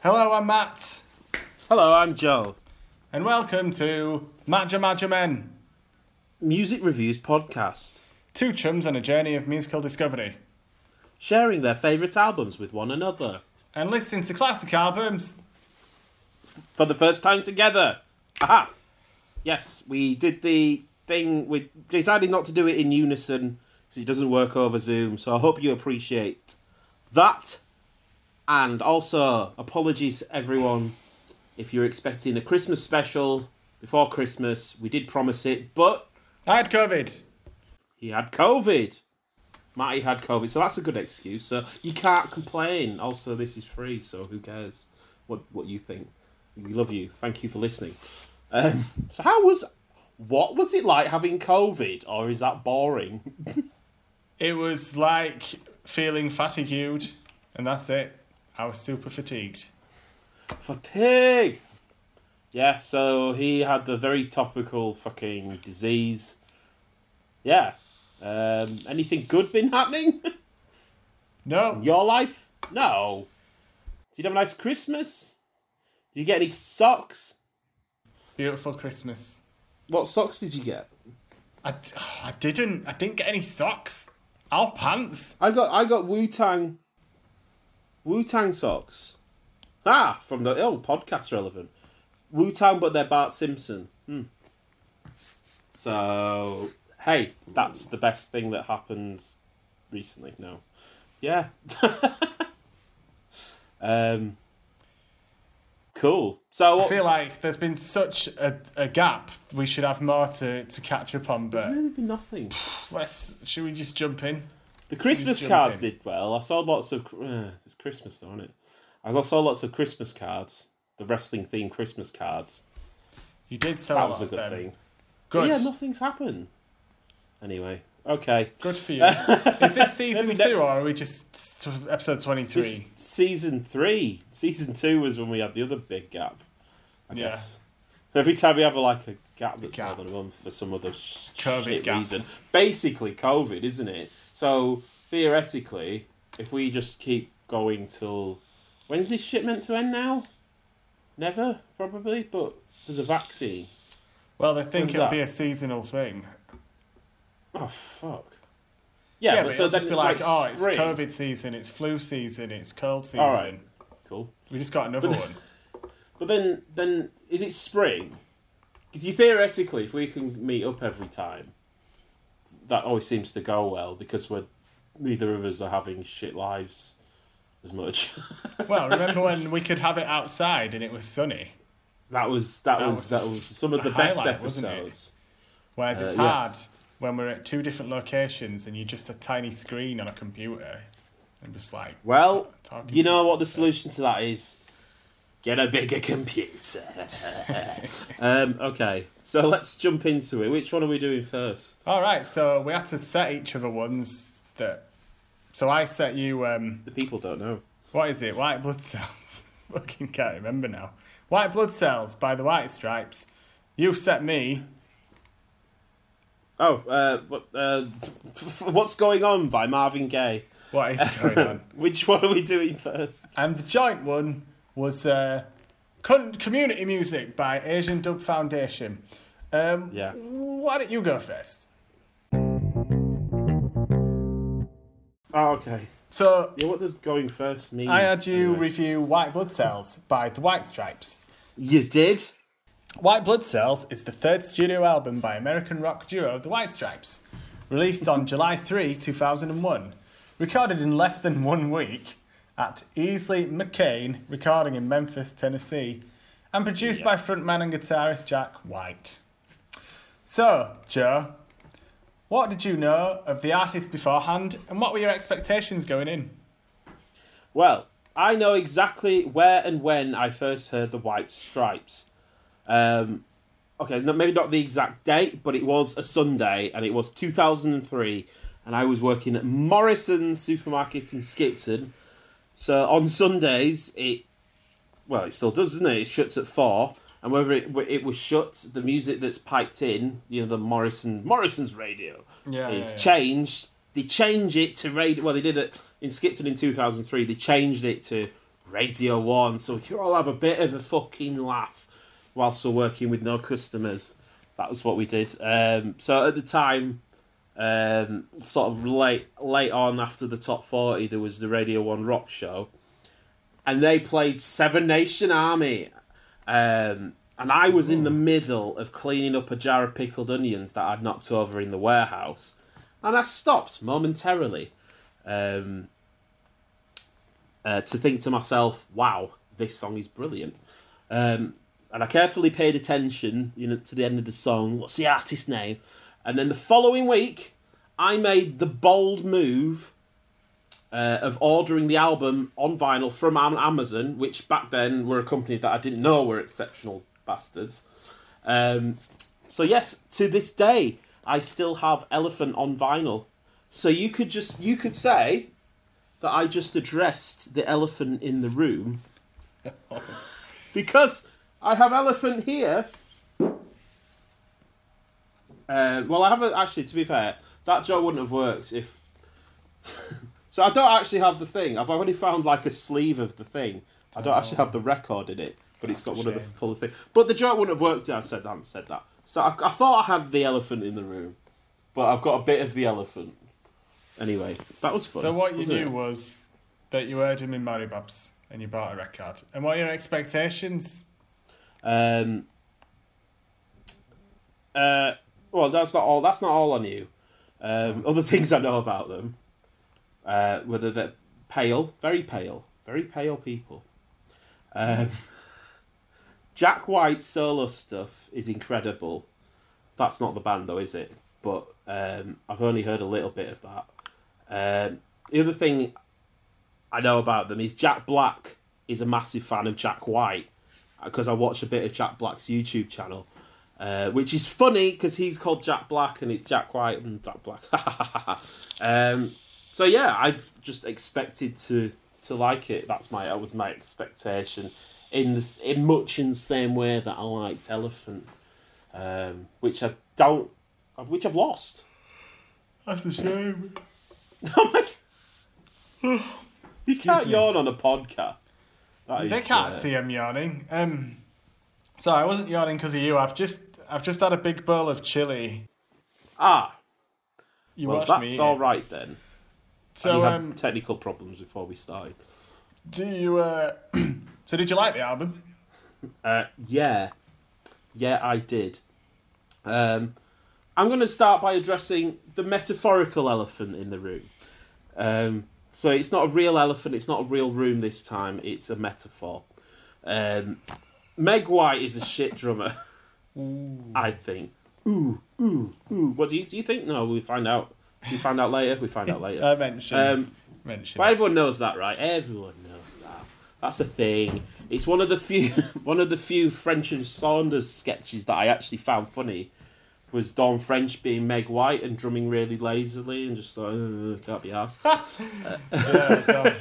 Hello, I'm Matt, Hello, I'm Joe. and welcome to Macho Macho Men, Music Reviews Podcast, two chums on a journey of musical discovery, sharing their favourite albums with one another and listening to classic albums. for the first time together. Aha! Yes, we did the thing. We decided not to do it in unison because it doesn't work over Zoom. So I hope you appreciate that. And also, apologies everyone if you're expecting a Christmas special before Christmas. We did promise it, but I had COVID. He had COVID. Matty had COVID, so that's a good excuse. So you can't complain. Also, this is free, so who cares what what you think? We love you. Thank you for listening. Um, so how was what was it like having COVID, or is that boring? It was like feeling fatigued, and that's it. I was super fatigued. Fatigue. Yeah, so he had the very topical fucking disease. Yeah. Um, anything good been happening? No, Your life? No. Did you have a nice Christmas? Did you get any socks? beautiful Christmas. What socks did you get? I I didn't. I didn't get any socks. Our pants. I got I got Wu Tang Wu Tang socks. Ah, from the oh podcast relevant. Wu Tang, but they're Bart Simpson. Hmm. So hey, that's the best thing that happened recently. No, yeah. um. Cool. So I feel like there's been such a, a gap. We should have more to, to catch up on. But there's really been nothing. let's. Should we just jump in? The Christmas cards in. did well. I saw lots of. Uh, it's Christmas, though, isn't it? I saw lots of Christmas cards. The wrestling themed Christmas cards. You did sell That a was a good them. thing. Good. Yeah, nothing's happened. Anyway, okay. Good for you. Is this season two or are we just t- episode twenty three? This season three. Season two was when we had the other big gap. I Yeah. guess. Every time we have a, like a gap that's Gap. more than a month for some other COVID shit gap. reason, basically COVID, isn't it? So theoretically, if we just keep going till when's this shit meant to end now? Never, probably. But there's a vaccine. Well, they think When's it'll that? be a seasonal thing. Oh fuck. Yeah, Yeah, but but so just be like, oh, it's spring. COVID season, it's flu season, it's cold season. All right. Cool. We just got another one. But then, then is it spring? Because you theoretically, if we can meet up every time, that always seems to go well because we're neither of us are having shit lives as much. Well, remember when we could have it outside and it was sunny? that was that, was, was that was some of the the best highlight, wasn't it? episodes. Whereas it's Uh, yes. When we're at two different locations and you're just a tiny screen on a computer and just like. Well, you know what the solution to that is? Get a bigger computer. um, okay, so let's jump into it. Which one are we doing first? All right, so we had to set each other ones that. So I set you. Um, The people don't know. what is it? White blood cells. Fucking can't remember now. White blood cells by the White Stripes. You've set me. Oh, uh, what, uh, what's going on by Marvin Gaye? What is going on? Which one are we doing first? And the joint one was uh, Community Music by Asian Dub Foundation. Um, Yeah. Why don't you go first? Oh, okay. So Yeah, what does going first mean? I had you anyway? review White Blood Cells by the White Stripes. You did? White Blood Cells is the third studio album by American rock duo The White Stripes, released on July 3, 2001. Recorded in less than one week at Easley McCain Recording in Memphis, Tennessee, and produced by frontman and guitarist Jack White. So, Joe, what did you know of the artist beforehand, and what were your expectations going in? Well, I know exactly where and when I first heard the White Stripes. Um, okay, maybe not the exact date, but it was a Sunday, and it was 2003, and I was working at Morrison's supermarket in Skipton. So on Sundays, it well, it still does, doesn't it? It shuts at four, and whether it it was shut, the music that's piped in, you know, the Morrison Morrison's radio, Yeah, is yeah, yeah. changed. They changed it to radio. Well, they did it in Skipton in two thousand three. They changed it to Radio One, so we could all have a bit of a fucking laugh whilst we're working with no customers. That was what we did. Um, so at the time, um, sort of late late on after the top forty, there was the Radio One Rock Show, and they played Seven Nation Army, um, and I was in the middle of cleaning up a jar of pickled onions that I'd knocked over in the warehouse, and I stopped momentarily, um, uh, to think to myself, "Wow, this song is brilliant." Um, and I carefully paid attention, you know, to the end of the song. What's the artist name? And then the following week, I made the bold move uh, of ordering the album on vinyl from Amazon, which back then were a company that I didn't know were exceptional bastards. Um, so yes, to this day, I still have Elephant on vinyl. So you could just you could say that I just addressed the elephant in the room because I have elephant here. Uh, well, I haven't actually. To be fair, that joke wouldn't have worked if. so I don't actually have the thing. I've already found like a sleeve of the thing. I don't actually have the record in it, but it's got one a of the full thing. But the joke wouldn't have worked if I said I said that. So I, I thought I had the elephant in the room, but I've got a bit of the elephant. Anyway, that was fun. So what you knew it? was that you heard him in Mary Bob's and you bought a record. And what are your expectations? Um, uh, well, that's not all. That's not all I knew. Um, other things I know about them, uh, whether they're pale, very pale, very pale people. Um, Jack White's solo stuff is incredible. That's not the band though, is it? But um, I've only heard a little bit of that. Um, the other thing I know about them is Jack Black is a massive fan of Jack White because I watch a bit of Jack Black's YouTube channel, uh, which is funny because he's called Jack Black and it's Jack White and Jack Black. um, so yeah, I just expected to to like it. That's my that was my expectation in the, in much in the same way that I liked Elephant, um, which I don't, which I've lost. That's a shame. Oh my! You can't me. yawn on a podcast. That They is, can't uh, see I'm yawning. Um, sorry, I wasn't yawning because of you. I've just I've just had a big bowl of chili. Ah, You well, watched me. that's eat all then. So um, technical problems before we started. do you? Uh, so did you like the album? Uh, yeah, yeah, I did. Um, I'm going to start by addressing the metaphorical elephant in the room. Um, so it's not a real elephant. It's not a real room this time. It's a metaphor. Um, Meg White is a shit drummer. I think. Ooh, ooh, ooh. What do you do? You think? No, we find out. We find out later. We find out later. I mentioned. Um, mentioned. but everyone knows that, right? Everyone knows that. That's a thing. It's one of the few one of the few French and Saunders sketches that I actually found funny. Was Dawn French being Meg White and drumming really lazily and just like "Ugh, can't be asked. yeah, John.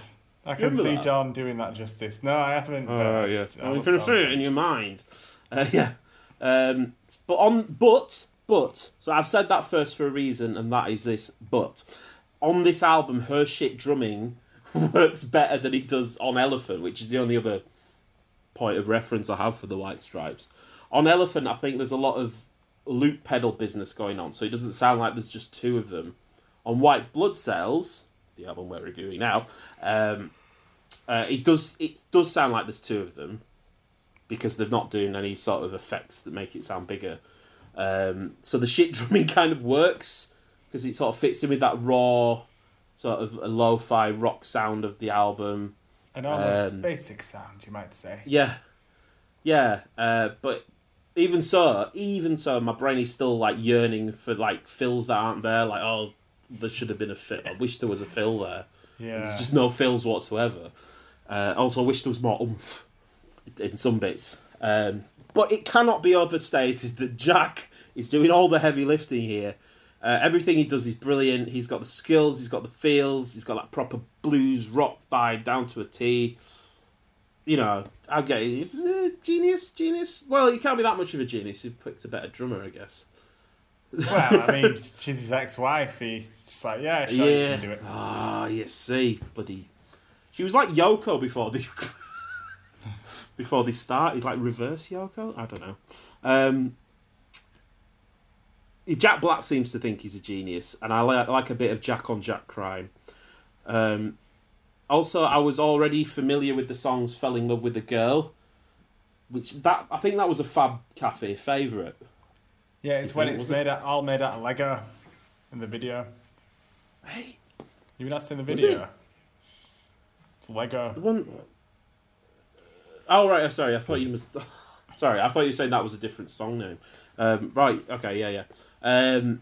I can see that? John doing that justice. No, I haven't. Oh but yeah, I you can see it in your mind. Uh, yeah, um, but on but but so I've said that first for a reason, and that is this. But on this album, her shit drumming works better than it does on Elephant, which is the only other point of reference I have for the White Stripes. On Elephant, I think there's a lot of loop pedal business going on, so it doesn't sound like there's just two of them. On White Blood Cells, the album we're reviewing now, um, uh, it does it does sound like there's two of them because they're not doing any sort of effects that make it sound bigger. Um, so the shit drumming kind of works because it sort of fits in with that raw sort of a lo-fi rock sound of the album. An almost Um, basic sound, you might say. Yeah, yeah. Uh, but even so, even so, my brain is still like yearning for like fills that aren't there. Like, oh, there should have been a fill. I wish there was a fill there. Yeah. There's just no fills whatsoever. Uh, also, I wish there was more oomph in some bits. Um, but it cannot be overstated that Jack is doing all the heavy lifting here. Uh, everything he does is brilliant. He's got the skills, he's got the feels, he's got that proper blues rock vibe down to a T. you know, It. It's uh, genius, genius. Well, he can't be that much of a genius. He picked a better drummer, I guess. Well, I mean, she's his ex-wife. He's just like, yeah, sure, you yeah. can do it. Ah, you see, bloody. She was like Yoko before the. before they started, like reverse Yoko. I don't know. Um, Jack Black seems to think he's a genius, and I like, like a bit of Jack on Jack crime. Um, also, I was already familiar with the songs "Fell in Love with a Girl," which that I think that was a Fab Cafe favourite. Yeah, it's when it's was it? made out, all made out of Lego in the video. Hey, You've not seen the video? It's Lego. the one. Oh right, sorry. I thought you must. sorry, I thought you were saying that was a different song name. Um, right. Okay. Yeah. Yeah. Um,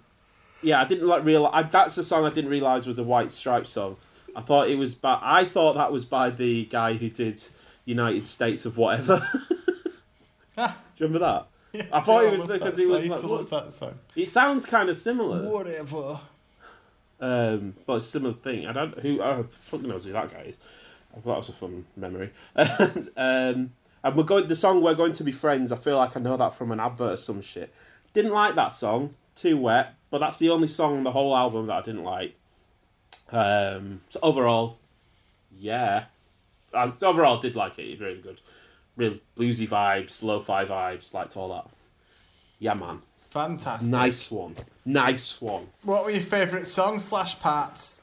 yeah. I didn't like real. I, that's the song I didn't realize was a White Stripe song. I thought it was by. I thought that was by the guy who did United States of whatever. Do you remember that? yeah, I thought it was because he was like, to love what's- that song. It sounds kind of similar. Whatever. Um, but it's a similar thing. I don't who oh, fucking knows who that guy is. I that was a fun memory. um, and we're going the song "We're Going to Be Friends." I feel like I know that from an advert or some shit. Didn't like that song. Too wet. But that's the only song on the whole album that I didn't like. Um, so overall, yeah, I, overall did like it. Really good. Real bluesy vibes, lo-fi vibes. Liked all that. Yeah, man. Fantastic. Nice one. Nice one. What were your favourite songs slash parts?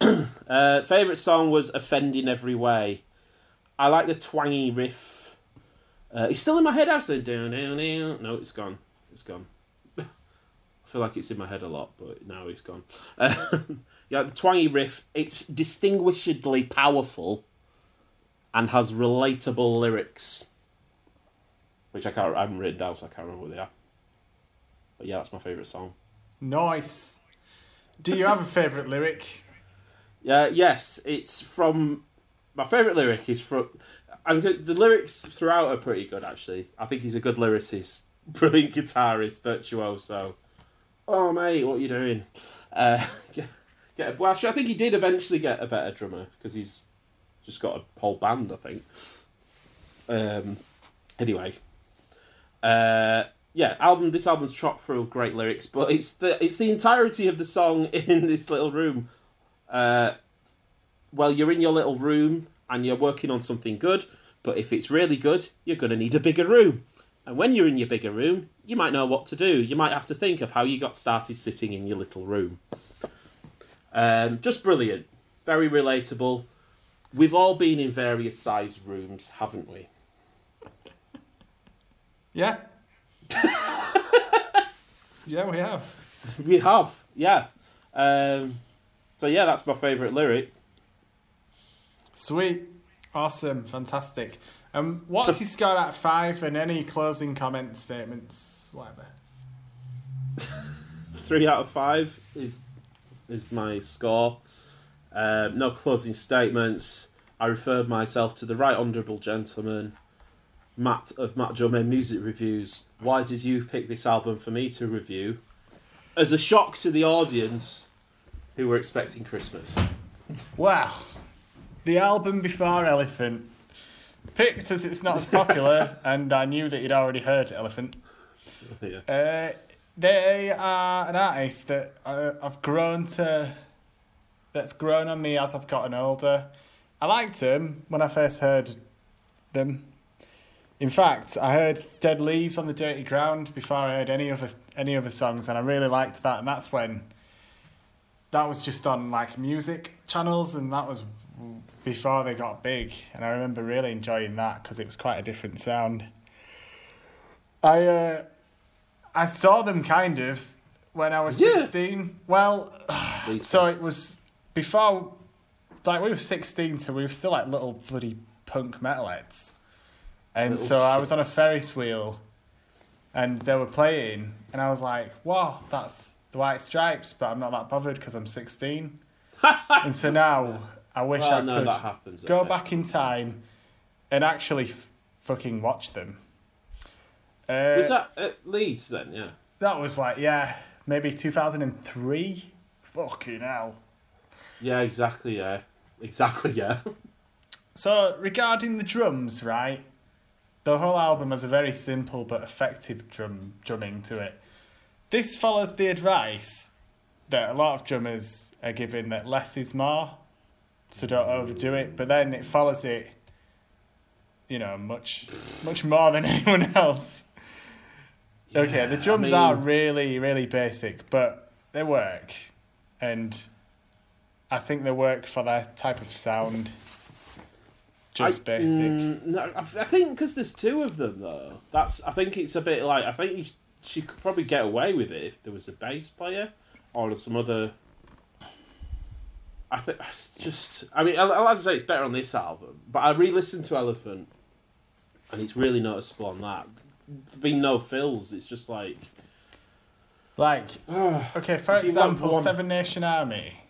Uh, favorite song was "Offend in Every Way." I like the twangy riff. Uh, it's still in my head. Actually, down, down, down. No, it's gone. It's gone. I feel like it's in my head a lot, but now it's gone. Uh, yeah, the twangy riff. It's distinguishedly powerful, and has relatable lyrics, which I can't. I haven't written down, so I can't remember what they are. But yeah, that's my favorite song. Nice. Do you have a favourite lyric? Yeah, yes, it's from my favorite lyric is from. And the lyrics throughout are pretty good, actually. I think he's a good lyricist, brilliant guitarist, virtuoso. Oh mate, what are you doing? Uh, get, get, well, actually, I think he did eventually get a better drummer because he's just got a whole band. I think. Um. Anyway. Uh. Yeah, album. This album's chock full of great lyrics, but it's the it's the entirety of the song in this little room uh, well, you're in your little room and you're working on something good, but if it's really good, you're to need a bigger room. And when you're in your bigger room, you might know what to do. You might have to think of how you got started sitting in your little room. Um, just brilliant. Very relatable. We've all been in various sized rooms, haven't we? Yeah. yeah, we have. We have, yeah. Um, so, yeah, that's my favourite lyric. Sweet. Awesome. Fantastic. Um, what's your score out of five and any closing comment statements? Whatever. Three out of five is is my score. Um, no closing statements. I referred myself to the right honourable gentleman, Matt of Macho Men Music Reviews. Why did you pick this album for me to review? As a shock to the audience who were expecting Christmas. Well, the album before Elephant, picked as it's not as popular, and I knew that you'd already heard Elephant. yeah. Uh, they are an artist that uh, I've grown to. That's grown on me as I've gotten older. I liked them when I first heard them. In fact, I heard "Dead Leaves on the Dirty Ground" before I heard any other any other songs, and I really liked that. And that's when that was just on like music channels, and that was before they got big. And I remember really enjoying that because it was quite a different sound. I uh, I saw them kind of when I was Yeah. 16. Well, These so bastards. it was before, like, we were 16, so we were still like little bloody punk metalheads. And Little so I was on a. Ferris wheel and they were playing, and I was like, wow, that's the White Stripes, but I'm not that bothered because I'm 16. and so now I wish Well, I no, could that happens. go back in time and actually f- fucking watch them. Uh, Was that at Leeds then? Yeah. that was like, yeah, maybe 2003? Fucking hell. Yeah, exactly. Yeah, exactly. Yeah. So regarding the drums, right? The whole album has a very simple but effective drum drumming to it. This follows the advice that a lot of drummers are giving that less is more, so don't overdo it. But then it follows it, you know, much much more than anyone else. okay, the Yeah, I drums are really really basic, but they work, and I think they work for their type of sound. Just I, basic. mm, no, I I think because there's two of them though. That's I think it's a bit like I think you, she could probably get away with it if there was a bass player or some other. I think it's just. I mean, as I like to say, it's better on this album, but I re-listened to Elephant, and it's really noticeable on that. There's been no fills. It's just like Like, okay, for If you want example, one- Seven Nation Army,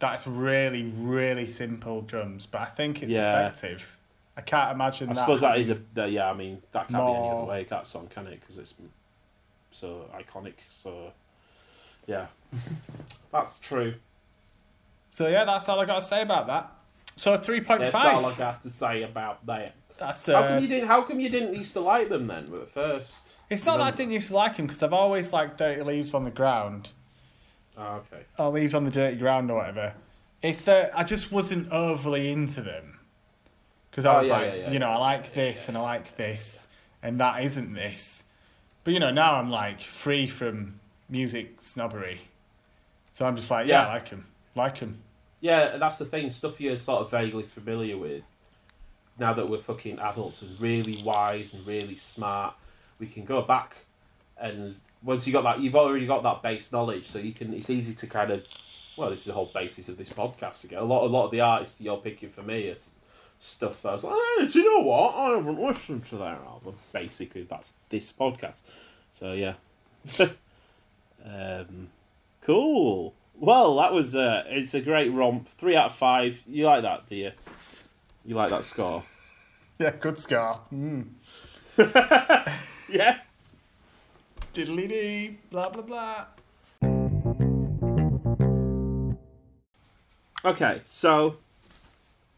that's really, really simple drums, but I think it's Yeah. effective. I can't imagine I that. suppose that is a yeah. I mean, that can't be any other way. That song can it? Because it's so iconic. So yeah, that's true. So, yeah, that's all I got to say about that. So, 3.5. That's all I got to say about that. That's, How come uh, you didn't? How come you didn't used to like them then at first? It's not that I didn't used to like him, because I've always liked Dirty Leaves on the Ground, Oh, okay. or Leaves on the Dirty Ground, or whatever. It's that I just wasn't overly into them. Because I Oh, was yeah, like, yeah, yeah, you know. I like this and I like this, and that isn't this. But, you know, now I'm like free from music snobbery. So I'm just like, yeah, Yeah. I like him. Like him. Yeah, that's the thing. Stuff you're sort of vaguely familiar with. Now that we're fucking adults and really wise and really smart, we can go back and once you got that, you've already got that base knowledge, so you can. It's easy to kind of. Well, this is the whole basis of this podcast again. A lot, a lot of the artists that you're picking for me is stuff that I was like, hey, do you know what? I haven't listened to their album. Basically, that's this podcast. So yeah. um, cool. Well, that was uh, it's a great romp. Three out of five. You like that, do you? You like that score? Yeah, good scar. Mm. Yeah. Diddly dee, blah, blah, blah. Okay, so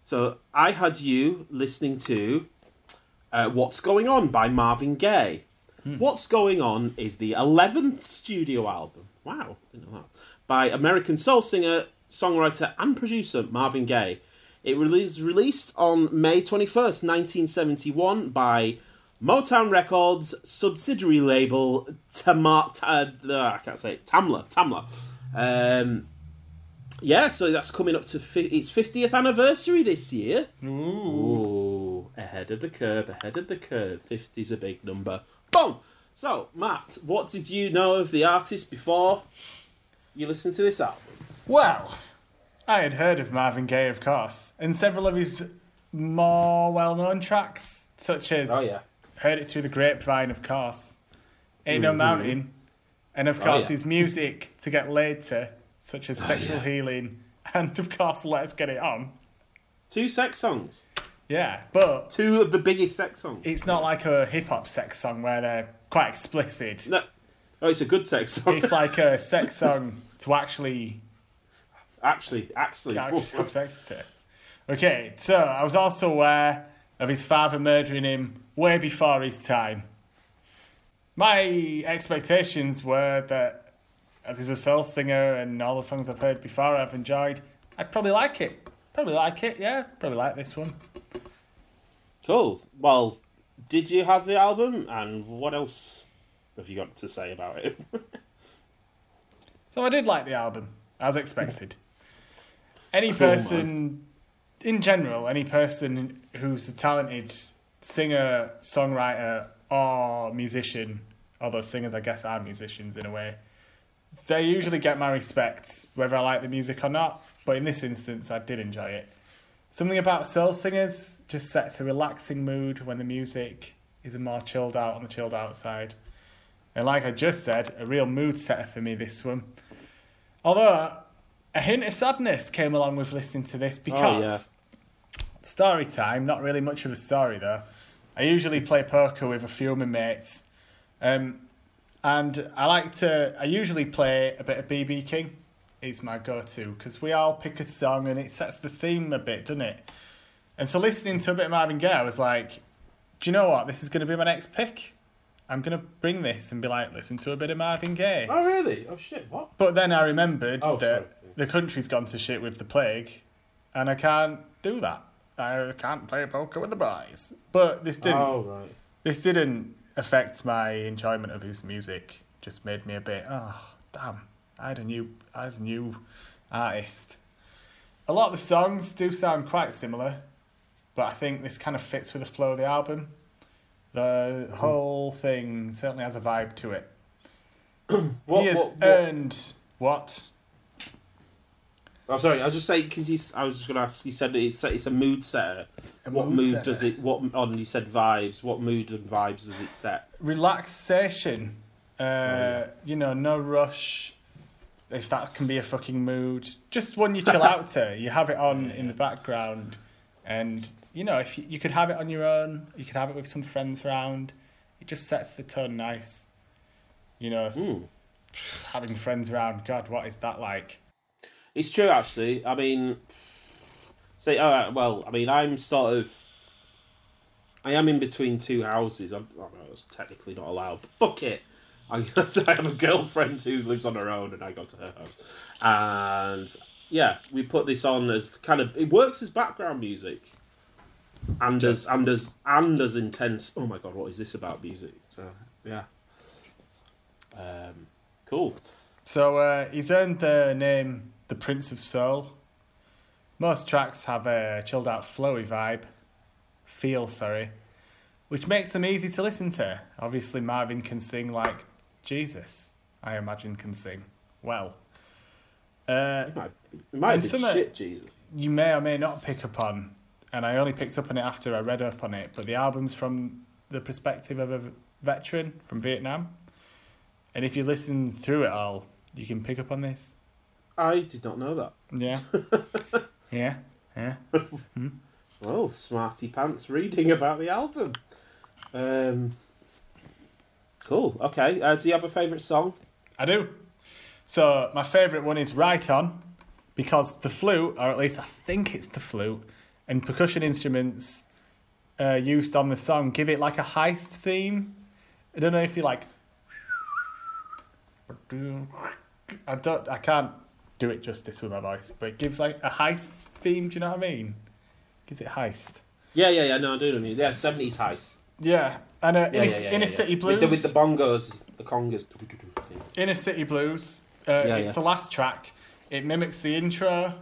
so I had you listening to uh, "What's Going On" by Marvin Gaye. "What's Going On" is the eleventh studio album. Wow, didn't know that. By American soul singer, songwriter, and producer Marvin Gaye. It was released on May twenty first, nineteen seventy one, by Motown Records subsidiary label Tamar. Ta- uh, I can't say it. Tamla. Tamla. Um, yeah, so that's coming up to fi- its 50th anniversary this year. Ooh. ahead of the curve, ahead of the curve. 50's a big number. Boom! So, Matt, what did you know of the artist before you listened to this album? Well, I had heard of Marvin Gaye, of course, and several of his more well known tracks, such as Oh, yeah. Heard It Through the Grapevine, of course, Ain't No mm-hmm. Mountain, and of oh, course yeah. his music to get laid to, such as oh, Sexual yeah. Healing, and of course Let's Get It On. Two sex songs. Yeah, but Two of the biggest sex songs. it's not like a hip hop sex song where they're quite explicit. No. Oh, it's a good sex song. It's like a sex song to actually actually, actually. actually have sex to. Okay, so I was also aware of his father murdering him way before his time. My expectations were that as he's a soul singer and all the songs I've heard before I've enjoyed, I'd probably like it. Probably like it, yeah. Probably like this one. Cool. Well, did you have the album? And what else have you got to say about it? So I did like the album, as expected. Any person, in general, any person who's a talented singer, songwriter, or musician, although singers, I guess, are musicians in a way, they usually get my respect, whether I like the music or not. But in this instance, I did enjoy it. Something about soul singers just sets a relaxing mood when the music is a more chilled out on the chilled out side. And like I just said, a real mood setter for me, this one. Although, a hint of sadness came along with listening to this because story time, not really much of a story though. I usually play poker with a few of my mates. Um, and I like to, I usually play a bit of BB King. It's my go to because we all pick a song and it sets the theme a bit, doesn't it? And so listening to a bit of Marvin Gaye, I was like, do you know what? This is going to be my next pick. I'm going to bring this and be like, listen to a bit of Marvin Gaye. Oh really? Oh shit! What? But then I remembered Oh, that sorry. the country's gone to shit with the plague, and I can't do that. I can't play poker with the boys. But this didn't. Oh right. This didn't affect my enjoyment of his music. Just made me a bit. Oh damn! I had a new. I had a new artist. A lot of the songs do sound quite similar, but I think this kind of fits with the flow of the album. The whole thing certainly has a vibe to it. What? he has what, what- earned what? Oh, sorry. I was just saying because I was just going to ask. You said it's it's a mood setter. A what mood mood setter. does it? What on? You said vibes. What mood and vibes does it set? relaxation. Uh, yeah. You know, no rush. If that can be a fucking mood, just one you chill out to. You have it on in the background, and you know, if you, you could have it on your own, you could have it with some friends around. It just sets the tone nice. You know, Mm. having friends around. God, what is that like? It's true, actually. I mean, say, all right. Well, I mean, I'm sort of. I am in between two houses. I'm, I know it's technically not allowed, but fuck it. I, I have a girlfriend who lives on her own, and I go to her house, and yeah, we put this on as kind of it works as background music, and as and as and as intense. Oh my god, what is this about music? So yeah, um, cool. So uh, he's earned the name the Prince of Soul. Most tracks have a chilled out, flowy vibe, feel, sorry, which makes them easy to listen to. Obviously, Marvin can sing like Jesus, I imagine, can sing well. Uh, It might, be- it might some- shit, Jesus. you may or may not pick up on, and I only picked up on it after I read up on it, but the album's from the perspective of a veteran from Vietnam. And if you listen through it all, you can pick up on this. I did not know that. Yeah. yeah. Yeah. Well, smarty pants reading about the album. Um, cool. Okay. Uh, do you have a favourite song? I do. So my favourite one is Right On, because the flute, or at least I think it's the flute, and percussion instruments uh, used on the song give it like a heist theme. I don't know if you like. I don't. I can't do it justice with my voice, but it gives like a heist theme. Do you know what I mean? Gives it heist. Yeah, yeah, yeah. No, I do know. what you mean. Yeah, seventies heist. Yeah, and uh, Yeah, inner, yeah, yeah, inner city blues. with the, with the bongos, the congas. Inner City Blues. Uh, Yeah, it's the last track. It mimics the intro,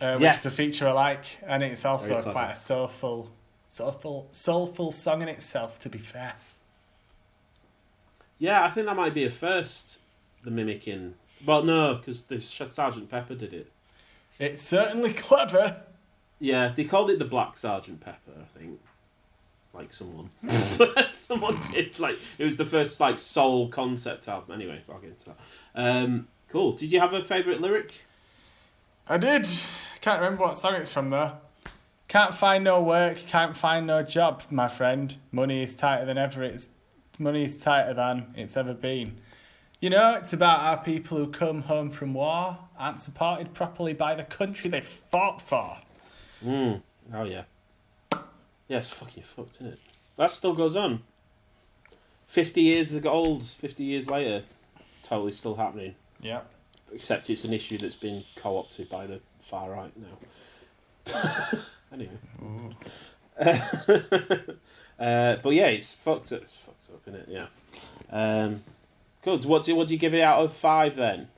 uh, which Yes. is a feature I like, and it's also quite a soulful, soulful, soulful song in itself. To be fair, Yeah, I think that might be a first. The mimicking. Well, no, because the Sergeant Pepper did it. it's certainly clever. Yeah, they called it the Black Sergeant Pepper, I think. Like someone, someone did. Like it was the first like soul concept album. Anyway, I'll get into that. Um, cool. Did you have a favorite lyric? I did. Can't remember what song it's from though. Can't find no work, can't find no job, my friend. Money is tighter than ever. It's money is tighter than it's ever been. You know, it's about our people who come home from war, aren't supported properly by the country they fought for. Mm. Oh yeah. Yeah, it's fucking fucked, isn't it? That still goes on. Fifty years ago old, fifty years later, totally still happening. Yeah. Except it's an issue that's been co-opted by the far right now. anyway. uh, but yeah, it's fucked up. It's fucked up, isn't it? Yeah. Um, good. What do what do you give it out of five then?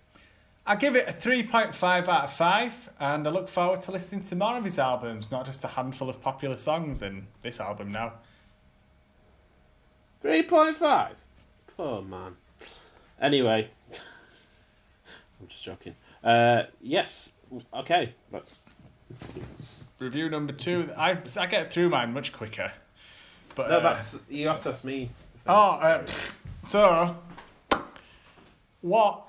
I give it a 3.5 out of 5, and I look forward to listening to more of his albums, not just a handful of popular songs in this album now. Three point five. Poor man. Anyway, I'm just joking. Uh, yes. Okay. Let's. Review number two. I, I get through mine much quicker. But, No, uh, that's you have to ask me. Oh, uh, so what?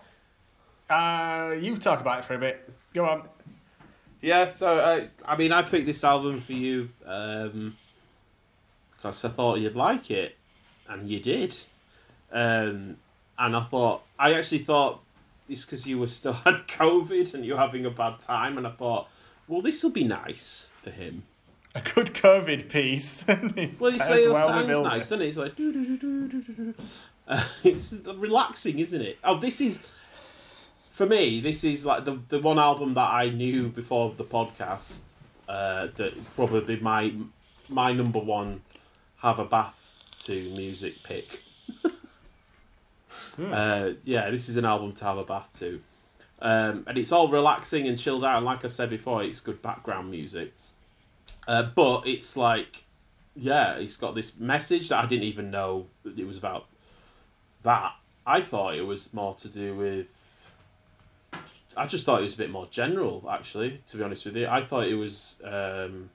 Uh, you talk about it for a bit. Go on. Yeah. So uh, I mean, I picked this album for you um, because I thought you'd like it, and you did. Um, and I thought I actually thought it's because you were still had COVID and you're having a bad time, and I thought, well, this will be nice for him. a good COVID piece. Well, you say it sounds nice, doesn't it? It's like. Uh, it's relaxing, isn't it? Oh, this is for me. This is like the the one album that I knew before the podcast. Uh, that probably my my number one have a bath to music pick. Uh, yeah, this is an album to have a bath to. Um, and it's all relaxing and chilled out. And like I said before, it's good background music. Uh, but it's like, yeah, it's got this message that I didn't even know it was about that. I thought it was more to do with. I just thought it was a bit more general, actually, to be honest with you. I thought it was. Um,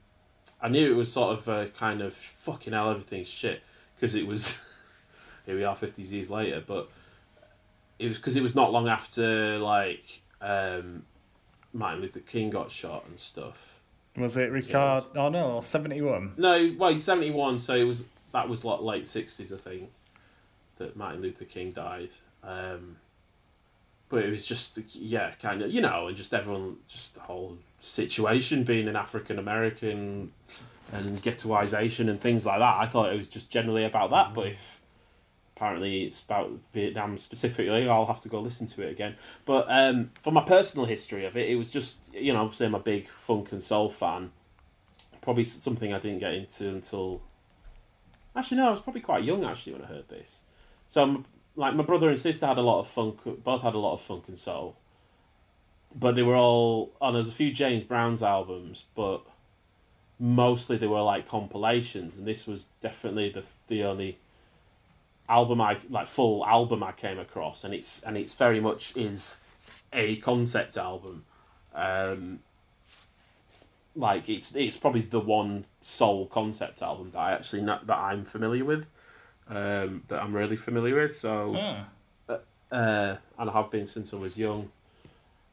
I knew it was sort of a kind of fucking hell, everything's shit, because it was. here we are 50 years later, but it was because it was not long after, like, um, Martin Luther King got shot and stuff. Was it Ricard? Oh no, seventy one. No, well, seventy one, so it was that was like late sixties, I think, that Martin Luther King died. Um, but it was just yeah, kind of you know, and just everyone, just the whole situation being an African American and ghettoization and things like that. I thought it was just generally about that, but if apparently it's about Vietnam specifically. I'll have to go listen to it again. But um, for my personal history of it, it was just you know obviously I'm a big funk and soul fan. Probably something I didn't get into until. Actually, no, I was probably quite young actually when I heard this. So, like my brother and sister had a lot of funk. Both had a lot of funk and soul. But they were all. Oh, there's a few James Brown's albums, but mostly they were like compilations, and this was definitely the the only album I like full album I came across, and it's and it's very much is a concept album. Um, like it's it's probably the one sole concept album that I actually know, that I'm familiar with, um, that I'm really familiar with. So, uh, uh, and I have been since I was young.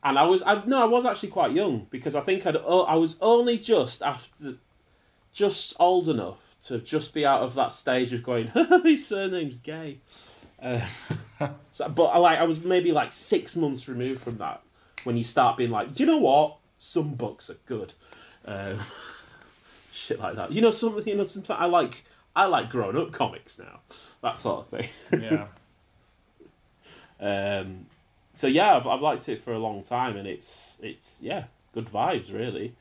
And I was I no I was actually quite young because I think I'd oh, I was only just after, just old enough to just be out of that stage of going, his surname's gay. Uh, so, but I like I was maybe like six months removed from that when you start being like, you know what, some books are good, uh, shit like that. You know some You know sometimes I like I like grown up comics now, that sort of thing. Yeah. um. So yeah, I've I've liked it for a long time, and it's it's yeah, good vibes really.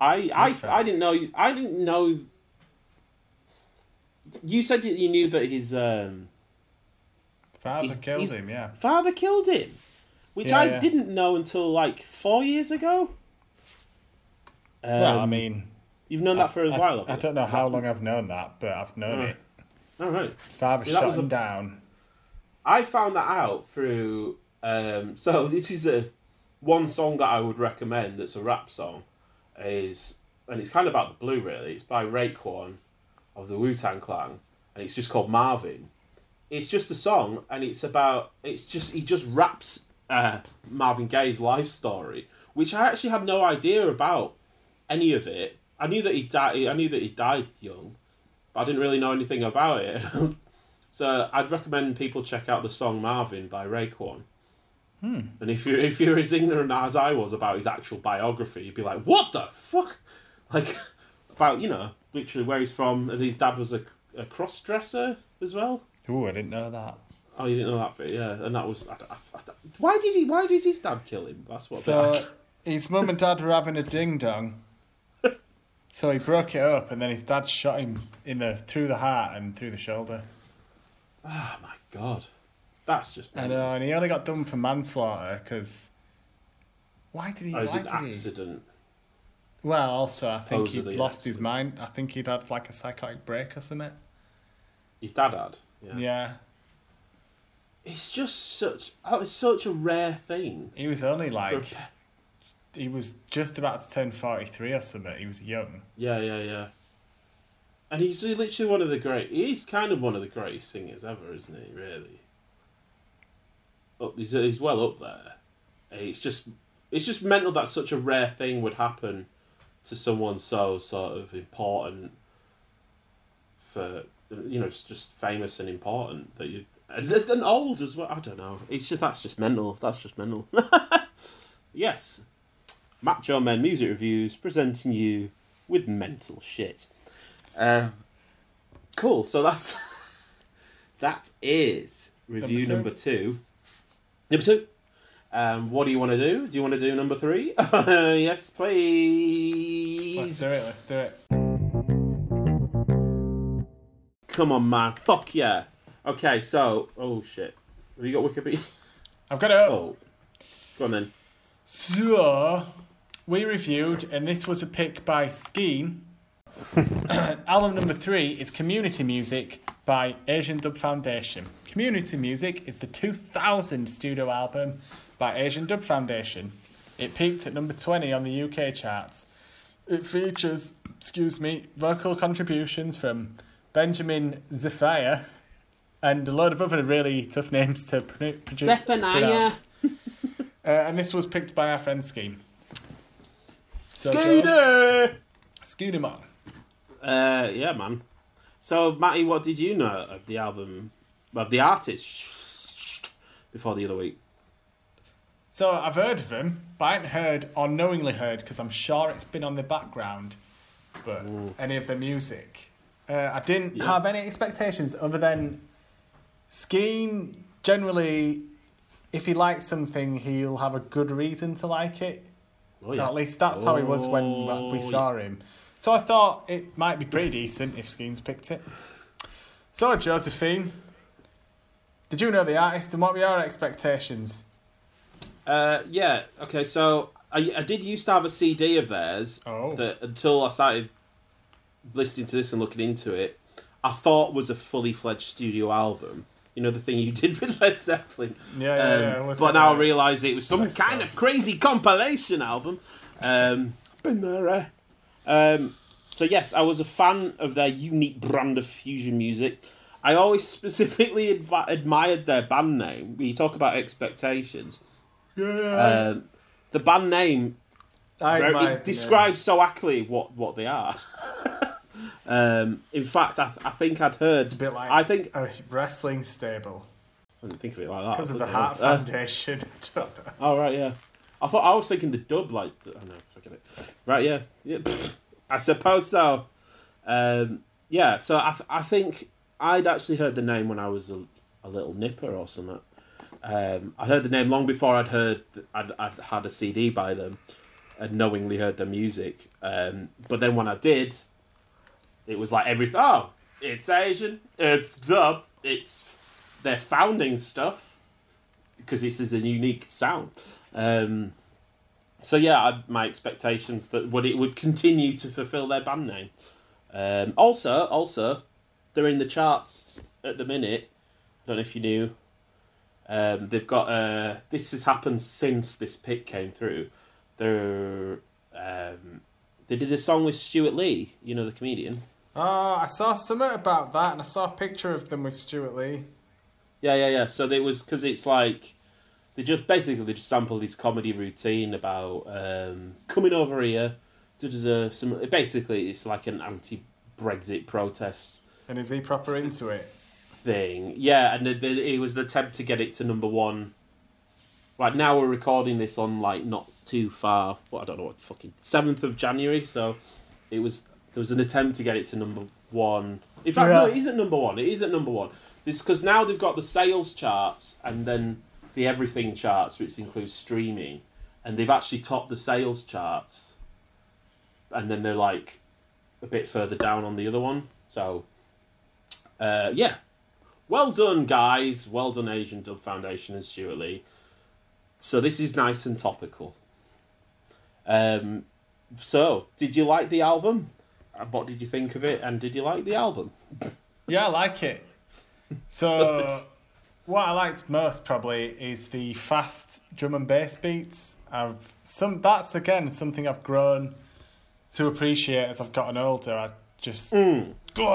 I I I didn't know I didn't know you said you knew that his um, father his, killed his him. Yeah. Father killed him, which Yeah, I yeah. didn't know until like four years ago. Um, well, I mean, you've known that for a I, while. I, you? don't know how long I've known that, but I've known Right. it. All right. Father Yeah, shot was a- him down. I found that out through. Um, so this is a one song that I would recommend. That's a rap song, is and it's kind of about the blue really. It's by Raekwon of the Wu Tang Clan, and it's just called Marvin. It's just a song, and it's about it's just he just raps uh, Marvin Gaye's life story, which I actually had no idea about any of it. I knew that he died. I knew that he died young, but I didn't really know anything about it. So I'd recommend people check out the song Marvin by Raekwon. Hmm. And if you're if you're as ignorant as I was about his actual biography, you'd be like, "What the fuck?" Like about you know literally where he's from, and his dad was a, a cross dresser as well. Oh, I didn't know that. Oh, you didn't know that bit, yeah. And that was I, I, I, why did he why did his dad kill him? That's what. So his mum and dad were having a ding dong. So he broke it up, and then his dad shot him in the through the heart and through the shoulder. oh my god, that's just. I know, uh, and he only got done for manslaughter because. Why did he? Oh, it was an did he? accident. Well, also I think he'd lost his mind. I think he'd had like a psychotic break or something. His dad had. Yeah. Yeah, It's just such. Oh, it's such a rare thing. he was only like pe- he was just about to turn forty three or something. He was young. Yeah, yeah, yeah. And he's literally one of the great. He's kind of one of the greatest singers ever, isn't he? Really. Up, he's he's well up there. And It's just it's just mental that such a rare thing would happen to someone so sort of important for you know just, just famous and important that you and, and old as well. I don't know. It's just that's just mental. That's just mental. yes, Macho Men Music Reviews presenting you with mental shit. Um, cool. So that's that is review Number number two. Number two. Um, what do you want to do? Do you want to do number three? yes, please. Let's do it. Let's do it. Come on, man. Fuck yeah. Okay, so oh shit. Have you got Wikipedia? I've got it up. Oh, go on then. So, we reviewed, and this was a pick by Skeen. Album number three is Community Music by Asian Dub Foundation. Community Music is the 2000 studio album by Asian Dub Foundation. It peaked at number 20 on the UK charts. It features, excuse me, vocal contributions from Benjamin Zephyr and a load of other really tough names to pro- produce. Zephaniah. Uh, and this was picked by our friend Scheme. So, Joe, Scooter. Scooter man. Uh, yeah, man. So, Matty, what did you know of the album, of the artist, before the other week? So I've heard of him, but I haven't heard or knowingly heard because I'm sure it's been on the background. But any of the music, uh, I didn't Yeah. have any expectations other than Skeen. Generally, if he likes something, he'll have a good reason to like it. Oh, At least that's how he was when Oh, we saw him. So I thought it might be pretty decent if Skeens picked it. So Josephine, did you know the artist and what were your expectations? Uh, yeah. Okay. So I, I did used to have a CD of theirs Oh. that until I started listening to this and looking into it, I thought was a fully fledged studio album. You know the thing you did with Led Zeppelin. Yeah, yeah, Um, yeah. But now I realise it was some best kind of? of crazy compilation album. Um, been there. eh? Um, so yes, I was a fan of their unique brand of fusion music. I always specifically advi- admired their band name. We talk about expectations, Yeah, um, the band name I very, describes so accurately what, what they are. um, in fact, I, th- I think I'd heard. It's a bit like I think a wrestling stable I didn't think of it like that. because of the Hart uh, Foundation. Oh right, yeah. I thought I was thinking the dub, like oh no, forget it. Right, yeah, yeah. pfft, I suppose so. Um, yeah, so I, th- I think I'd actually heard the name when I was a, a little nipper or something. Um, I heard the name long before I'd heard I'd, I'd had a CD by them, and knowingly heard their music. Um, but then when I did, it was like everything. Oh, it's Asian. It's dub. It's their founding stuff because this is a unique sound. Um, so yeah, I, my expectations that would it would continue to fulfill their band name. Um, also, also, they're in the charts at the minute. I don't know if you knew. Um, they've got uh, this has happened since this pick came through. They're um, they did a song with Stewart Lee, you know the comedian. oh, I saw something about that, and I saw a picture of them with Stewart Lee. Yeah, yeah, yeah. So it was because it's like they just basically they just sampled his comedy routine about um, coming over here. Da, da, da, some basically it's like an anti-Brexit protest And is he proper into it? thing. Yeah, and it, it was the attempt to get it to number one. Right now we're recording this on like not too far. What I don't know what fucking seventh of January. So it was there was an attempt to get it to number one. In fact, no, it isn't number one. It isn't number one. This because now they've got the sales charts and then the everything charts, which includes streaming, and they've actually topped the sales charts. And then they're like a bit further down on the other one. So uh, yeah, well done, guys. Well done, Asian Dub Foundation and Stewart Lee. So this is nice and topical. Um, so did you like the album? What did you think of it? And did you like the album? Yeah, I like it. So, what I liked most probably is the fast drum and bass beats. I've some that's again something I've grown to appreciate as I've gotten older. I just oh,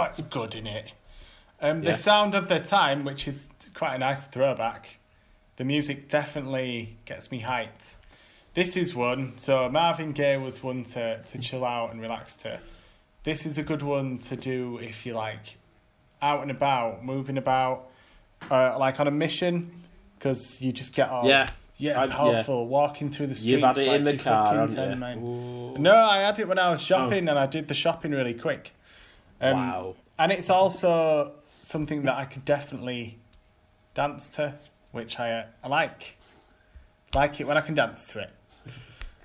it's good in it. Um, Yeah. The sound of the time, which is quite a nice throwback. The music definitely gets me hyped. This is one. So Marvin Gaye was one to to chill out and relax to. This is a good one to do if you like out and about, moving about, uh, like on a mission, because you just get all Yeah. Yeah, I- yeah. powerful. Walking through the streets. You've had it like in the car, ten. No, I had it when I was shopping, and I did the shopping really quick. Um, Wow. And it's also something that I could definitely dance to, which I uh, I like. Like it when I can dance to it.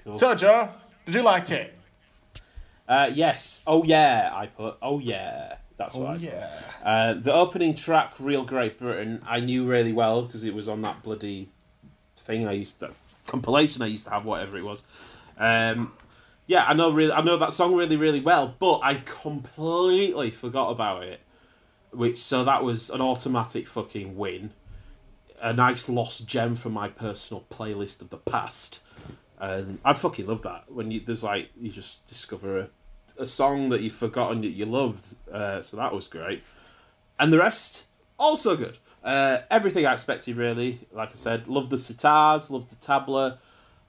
Cool. So, Joe, did you like it? Uh, yes. Oh yeah. I put. Oh yeah. That's. Oh put. yeah. Uh, the opening track, "Real Great Britain," I knew really well because it was on that bloody thing I used to compilation I used to have, whatever it was. Um, yeah, I know really, I know that song really, really well, but I completely forgot about it. Which so that was an automatic fucking win, a nice lost gem from my personal playlist of the past. And I fucking love that when you there's like you just discover a, a song that you've forgotten that you loved. Uh, so that was great, and the rest also good. Uh, everything I expected really. Like I said, love the sitars, love the tabla,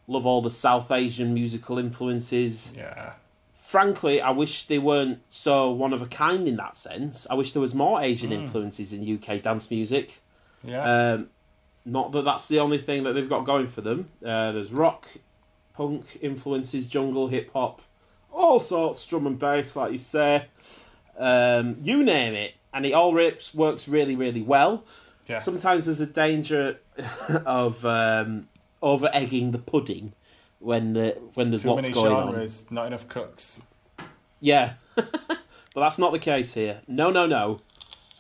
love all the South Asian musical influences. Yeah. Frankly, I wish they weren't so one of a kind in that sense. I wish there was more Asian influences in UK dance music. Yeah. Um, not that that's the only thing that they've got going for them. Uh, there's rock, punk influences, jungle, hip hop, all sorts, drum and bass, like you say. Um, you name it, and it all rips, works really, really well. yes. Sometimes there's a danger of um, over egging the pudding when the when there's Too lots many going on. genres, not enough cooks. Yeah, but that's not the case here. No, no, no.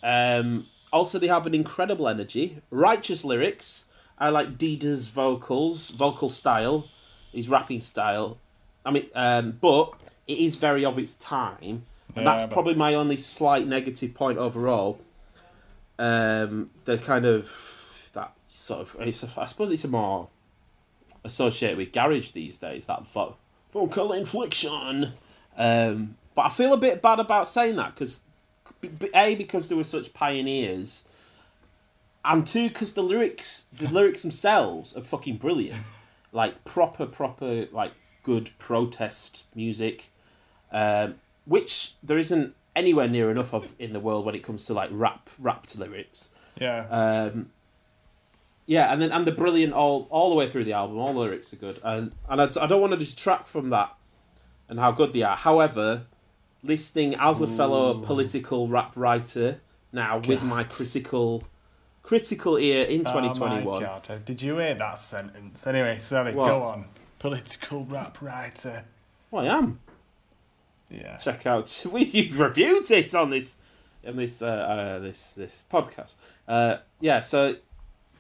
Um, also, they have an incredible energy, righteous lyrics. I like Deeder's vocals, vocal style, his rapping style. I mean, um, but it is very of its time, and that's but- probably my only slight negative point overall. Um, the kind of that sort of, it's, I suppose it's a more associated with garage these days. That vo- vocal inflection. Um, but I feel a bit bad about saying that because, a because they were such pioneers, and two because the lyrics, the lyrics themselves are fucking brilliant, like proper, proper, like good protest music, um, which there isn't anywhere near enough of in the world when it comes to like rap, rapped lyrics. Yeah. Um, yeah, and then and the brilliant all all the way through the album. All the lyrics are good, and and I, I don't want to detract from that and how good they are. However, listening as a fellow political rap writer now with my critical critical ear in twenty twenty Oh my. God. Did you hear that sentence? Anyway, sorry, What? go on. Political rap writer. well, I am. Yeah. Check out we you've reviewed it on this on this uh, uh, this this podcast. Uh, yeah, so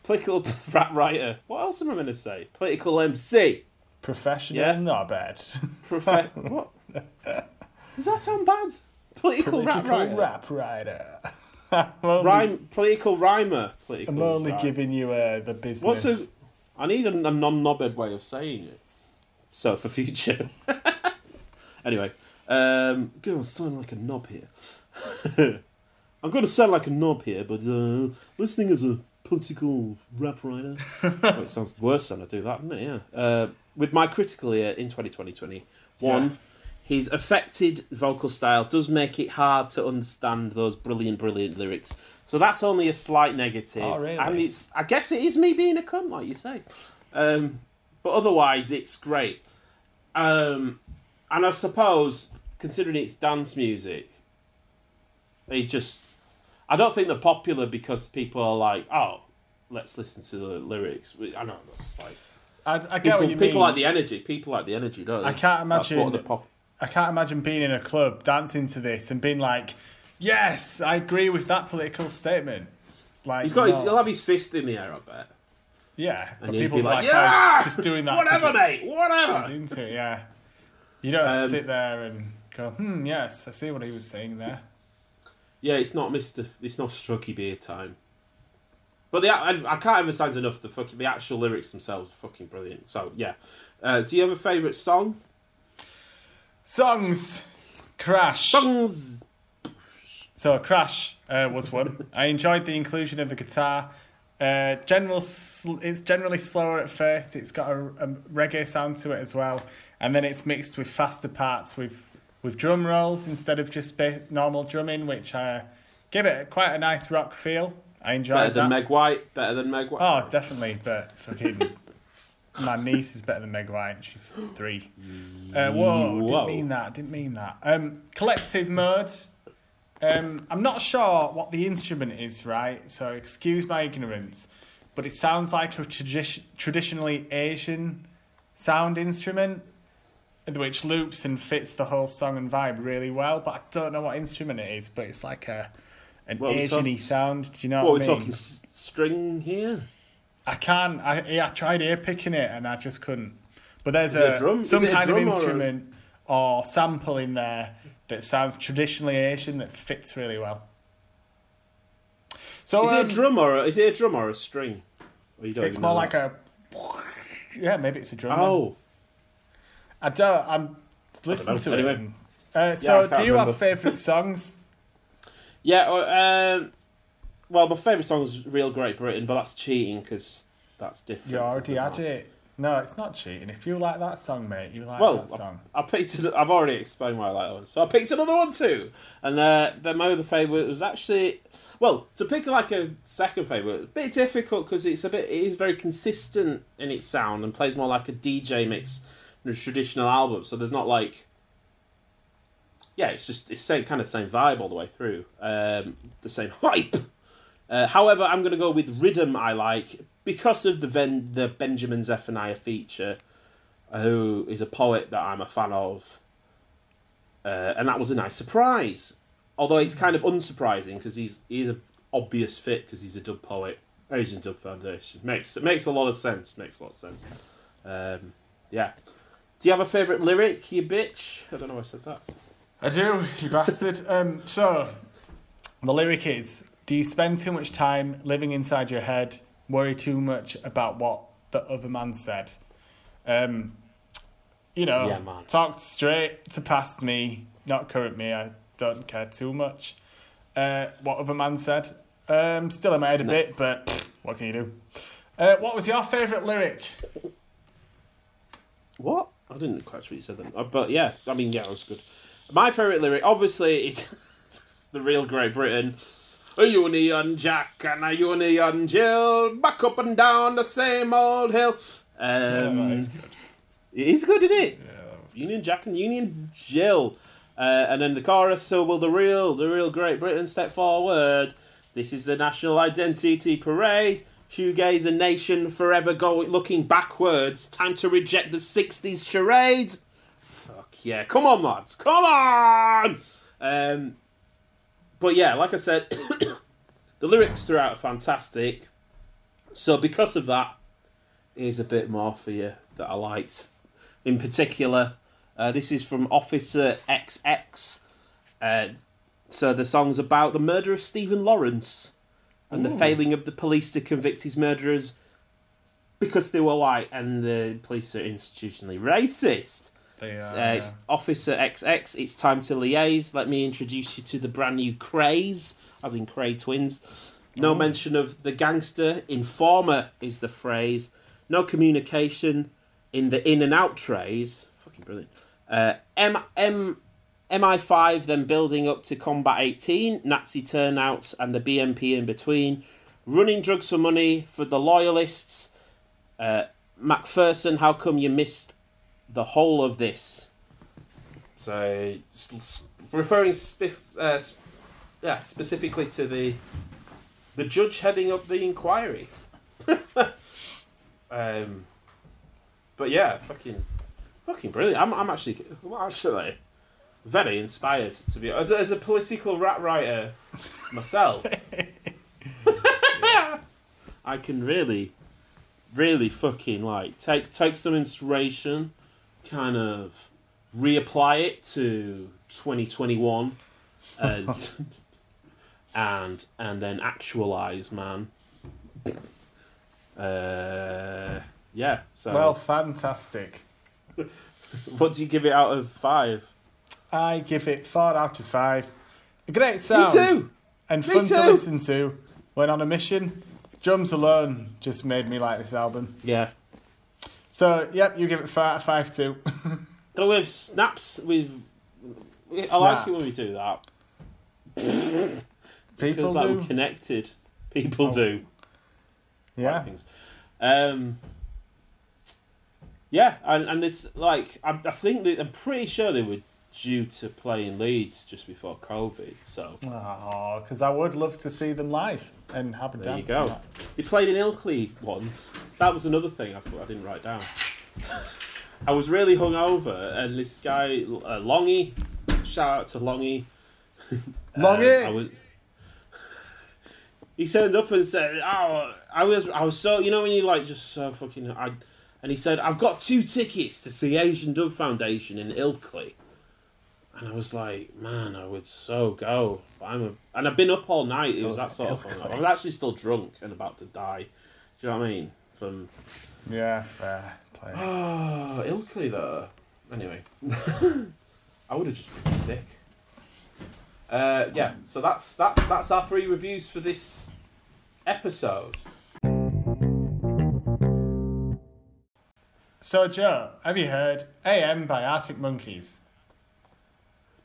political rap writer. What else am I going to say? Political MC. Professional, Yeah. not bad. Profe- what? Does that sound bad? Political, rap Political writer. rap writer. Only, Rhyme, political rhymer. Political I'm only rhyme. giving you uh, the business. What's a? I need a, a non-nobbed way of saying it. So for future. anyway, um, gonna sound like a knob here. I'm gonna sound like a knob here, but uh, listening as a political rap writer, oh, it sounds worse when I do that, doesn't it? Yeah. Uh, with my critical ear in 2020, one, Yeah. his affected vocal style does make it hard to understand those brilliant, brilliant lyrics. So that's only a slight negative. Oh, really? And it's, I guess it is me being a cunt, like you say. Um, but otherwise, it's great. Um, and I suppose, considering it's dance music, they just. I don't think they're popular because people are like, oh, let's listen to the lyrics. I know that's like I, I get people, what you people mean. like the energy. People like the energy, don't they? I can't imagine- pop. I can't imagine being in a club dancing to this and being like, "Yes, I agree with that political statement." Like, He's got his he'll have his fist in the air, I bet. Yeah, And he'd people like, like, yeah, just doing that. whatever, mate, whatever. into it, yeah. You don't Um, sit there and go, "Hmm, yes, I see what he was saying there." Yeah, it's not Mister. It's not Strucky Beer time. But the I, I can't emphasize enough the fucking the actual lyrics themselves are fucking brilliant. So yeah, uh, do you have a favourite song? Songs, Crash. Songs. So Crash uh, was one. I enjoyed the inclusion of the guitar. Uh, general, sl- it's generally slower at first. It's got a, a reggae sound to it as well, and then it's mixed with faster parts with with drum rolls instead of just ba- normal drumming, which uh, give it quite a nice rock feel. I enjoyed Better than that. Meg White. Better than Meg White. Oh, definitely, but fucking my niece is better than Meg White. She's three. Uh, whoa, Whoa. didn't mean that. Didn't mean that. Um, collective mode. Um, I'm not sure what the instrument is, right? So excuse my ignorance, but it sounds like a tradi- traditionally Asian sound instrument, which loops and fits the whole song and vibe really well. But I don't know what instrument it is. But it's like a an Well, Asian-y sound. Do you know What, what, we're I mean? talking s- string here? I can't. I yeah, I tried ear picking it and I just couldn't. But there's a, a drum? some kind of drum or a- instrument or, sample in there that sounds traditionally Asian that fits really well. So Is it um, a drum or a, is it a drum or a string? Or you don't It's more like that? a. Yeah, maybe it's a drum. then. Oh, I don't. I'm listening to Anyway. it. Uh, so, can't do you remember. have favourite songs? yeah. uh, Um, well, my favourite song is "Real Great Britain," but that's cheating because that's different. You already had it. No, it's not cheating. If you like that song, mate, you like Well, that song. I picked. It, I've already explained why I like that one, so I picked another one too. And uh, then my other favourite was actually, well, to pick like a second favourite, a bit difficult because it's a bit. It is very consistent in its sound and plays more like a DJ mix than a traditional album. So there's not like. Yeah, it's just it's same kind of same vibe all the way through. Um, the same hype. Uh, however, I'm going to go with Riddim. I like because of the Ven- the Benjamin Zephaniah feature who is a poet that I'm a fan of. Uh, and that was a nice surprise. Although it's kind of unsurprising because he's he's an obvious fit because he's a dub poet. Asian Dub Foundation makes it makes a lot of sense. Makes a lot of sense. Um, yeah. Do you have a favourite lyric, you bitch? I don't know why I said that. I do, you bastard. Um, so, the lyric is Do you spend too much time living inside your head, worry too much about what the other man said? Um, you know, Yeah, man. talk straight to past me, not current me. I don't care too much. Uh, what other man said? Um, still in my head a bit, but what can you do? Uh, what was your favourite lyric? What? I didn't quite what you said then. Uh, But yeah, I mean, yeah, it was good. My favourite lyric, obviously, is the real Great Britain. A uni and Jack and a Union Jill, back up and down the same old hill. Um, is good. It is good, isn't it? Yeah, Union Jack and Union Jill. Uh, and then the chorus, so will the real, the real Great Britain step forward. This is the National Identity Parade. Shoegaze a nation forever going looking backwards. Time to reject the 60s charade. Fuck yeah. Come on, lads. Come on! Um, but yeah, like I said, the lyrics throughout are fantastic. So because of that, here's a bit more for you that I liked. In particular, uh, this is from Officer XX. Uh, so the song's about the murder of Stephen Lawrence and the failing of the police to convict his murderers because they were white and the police are institutionally racist. They are, Uh, it's Officer XX. It's time to liaise. Let me introduce you to the brand new Krays, as in Kray twins. No mention of the gangster. Informer is the phrase. No communication in the in and out trays. Fucking brilliant. Uh, M M MI5 then building up to Combat 18, Nazi turnouts, and the BNP in between. Running drugs for money for the loyalists. Uh, Macpherson, how come you missed the whole of this? So, referring spif- uh, yeah, specifically to the the judge heading up the inquiry. um, but yeah, fucking, fucking brilliant. I'm, I'm actually, I'm actually very inspired to be as a, as a political rat writer myself. I can really, really fucking like take take some inspiration, kind of reapply it to 2021, and and and then actualize, man. Uh, yeah. So, well, fantastic. what do you give it out of five? I give it four out of five. A great sound. Me too. And Me fun to listen to when on a mission. Drums alone just made me like this album. Yeah. So, yep, you give it five, five too. Though with snaps, with I like it when we do that. It People feels like do. we're connected. People Oh. do. yeah. Things. Um, Yeah, and and this like I, I think that I'm pretty sure they were due to play in Leeds just before COVID. So Oh, because I would love to see them live and have a there you dance. go. and that. They played in Ilkley once. That was another thing I thought I didn't write down. I was really hungover, and this guy uh, Longy, shout out to Longy. Longy! Um, I was. He turned up and said, "Oh, I was, I was so, you know, when you like just so fucking, I." And he said, "I've got two tickets to see Asian Dub Foundation in Ilkley." And I was like, "Man, I would so go." But I'm a, and I've been up all night. It was that sort of thing. I was actually still drunk and about to die. Do you know what I mean? From Yeah, fair play. oh, Ilkley though. Anyway, I would have just been sick. Uh, yeah, so that's that's that's our three reviews for this episode. So, Joe, have you heard AM by Arctic Monkeys?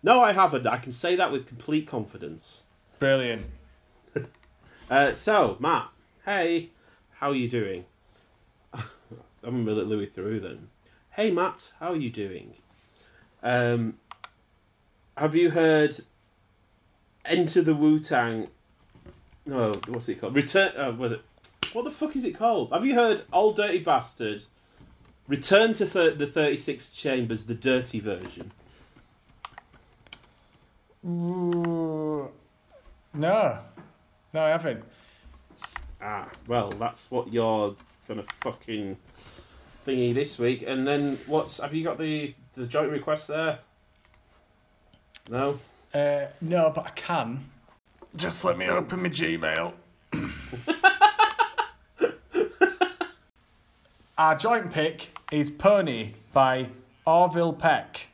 No, I haven't. I can say that with complete confidence. Brilliant. Uh, so, Matt, hey, how are you doing? I'm gonna let Louis through then. Hey, Matt, how are you doing? Um, have you heard Enter the Wu Tang? No, what's it called? Return. Uh, what, what the fuck is it called? Have you heard Old Dirty Bastard? Return to thir- the 36 Chambers, the dirty version. Ooh. No. No, I haven't. Ah, well, that's what you're gonna fucking thingy this week. And then what's have you got the the joint request there? No. Uh, no, but I can. Just let me open my Gmail. Our joint pick is Pony by Orville Peck.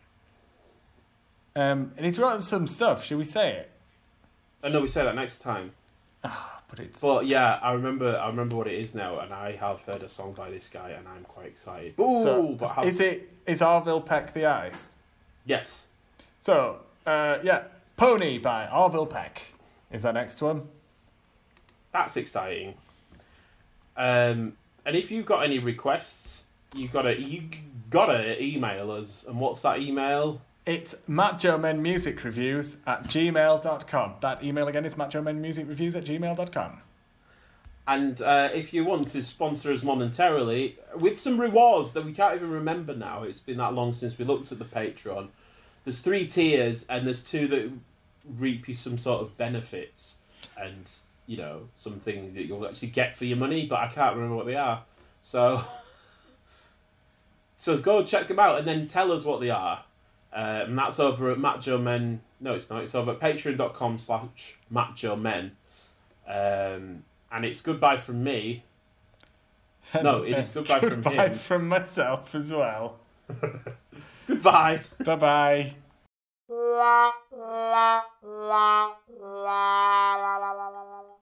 Um, and he's written some stuff. Should we say it? I know we say that next time. But it's But yeah, I remember I remember what it is now, and I have heard a song by this guy, and I'm quite excited. Ooh, so, but is it is Orville Peck the artist? yes, So uh, yeah, Pony by Orville Peck is that next one. that's exciting. Um, and if you've got any requests, you gotta you gotta email us. And what's that email? It's Matt Joe Men Music Reviews at gmail.com. That email again is Matt Joe Men Music Reviews at gmail.com. And uh, if you want to sponsor us momentarily, with some rewards that we can't even remember now, it's been that long since we looked at the Patreon. There's three tiers, and there's two that reap you some sort of benefits, and you know something that you'll actually get for your money. But I can't remember what they are. So, so go check them out, and then tell us what they are. Uh, and that's over at Matt Joe Men. No, it's not. It's over at patreon.com slash Matt Joe Men. Um, and it's goodbye from me. No, it is goodbye from Goodbye him. from myself as well. Goodbye. Bye bye.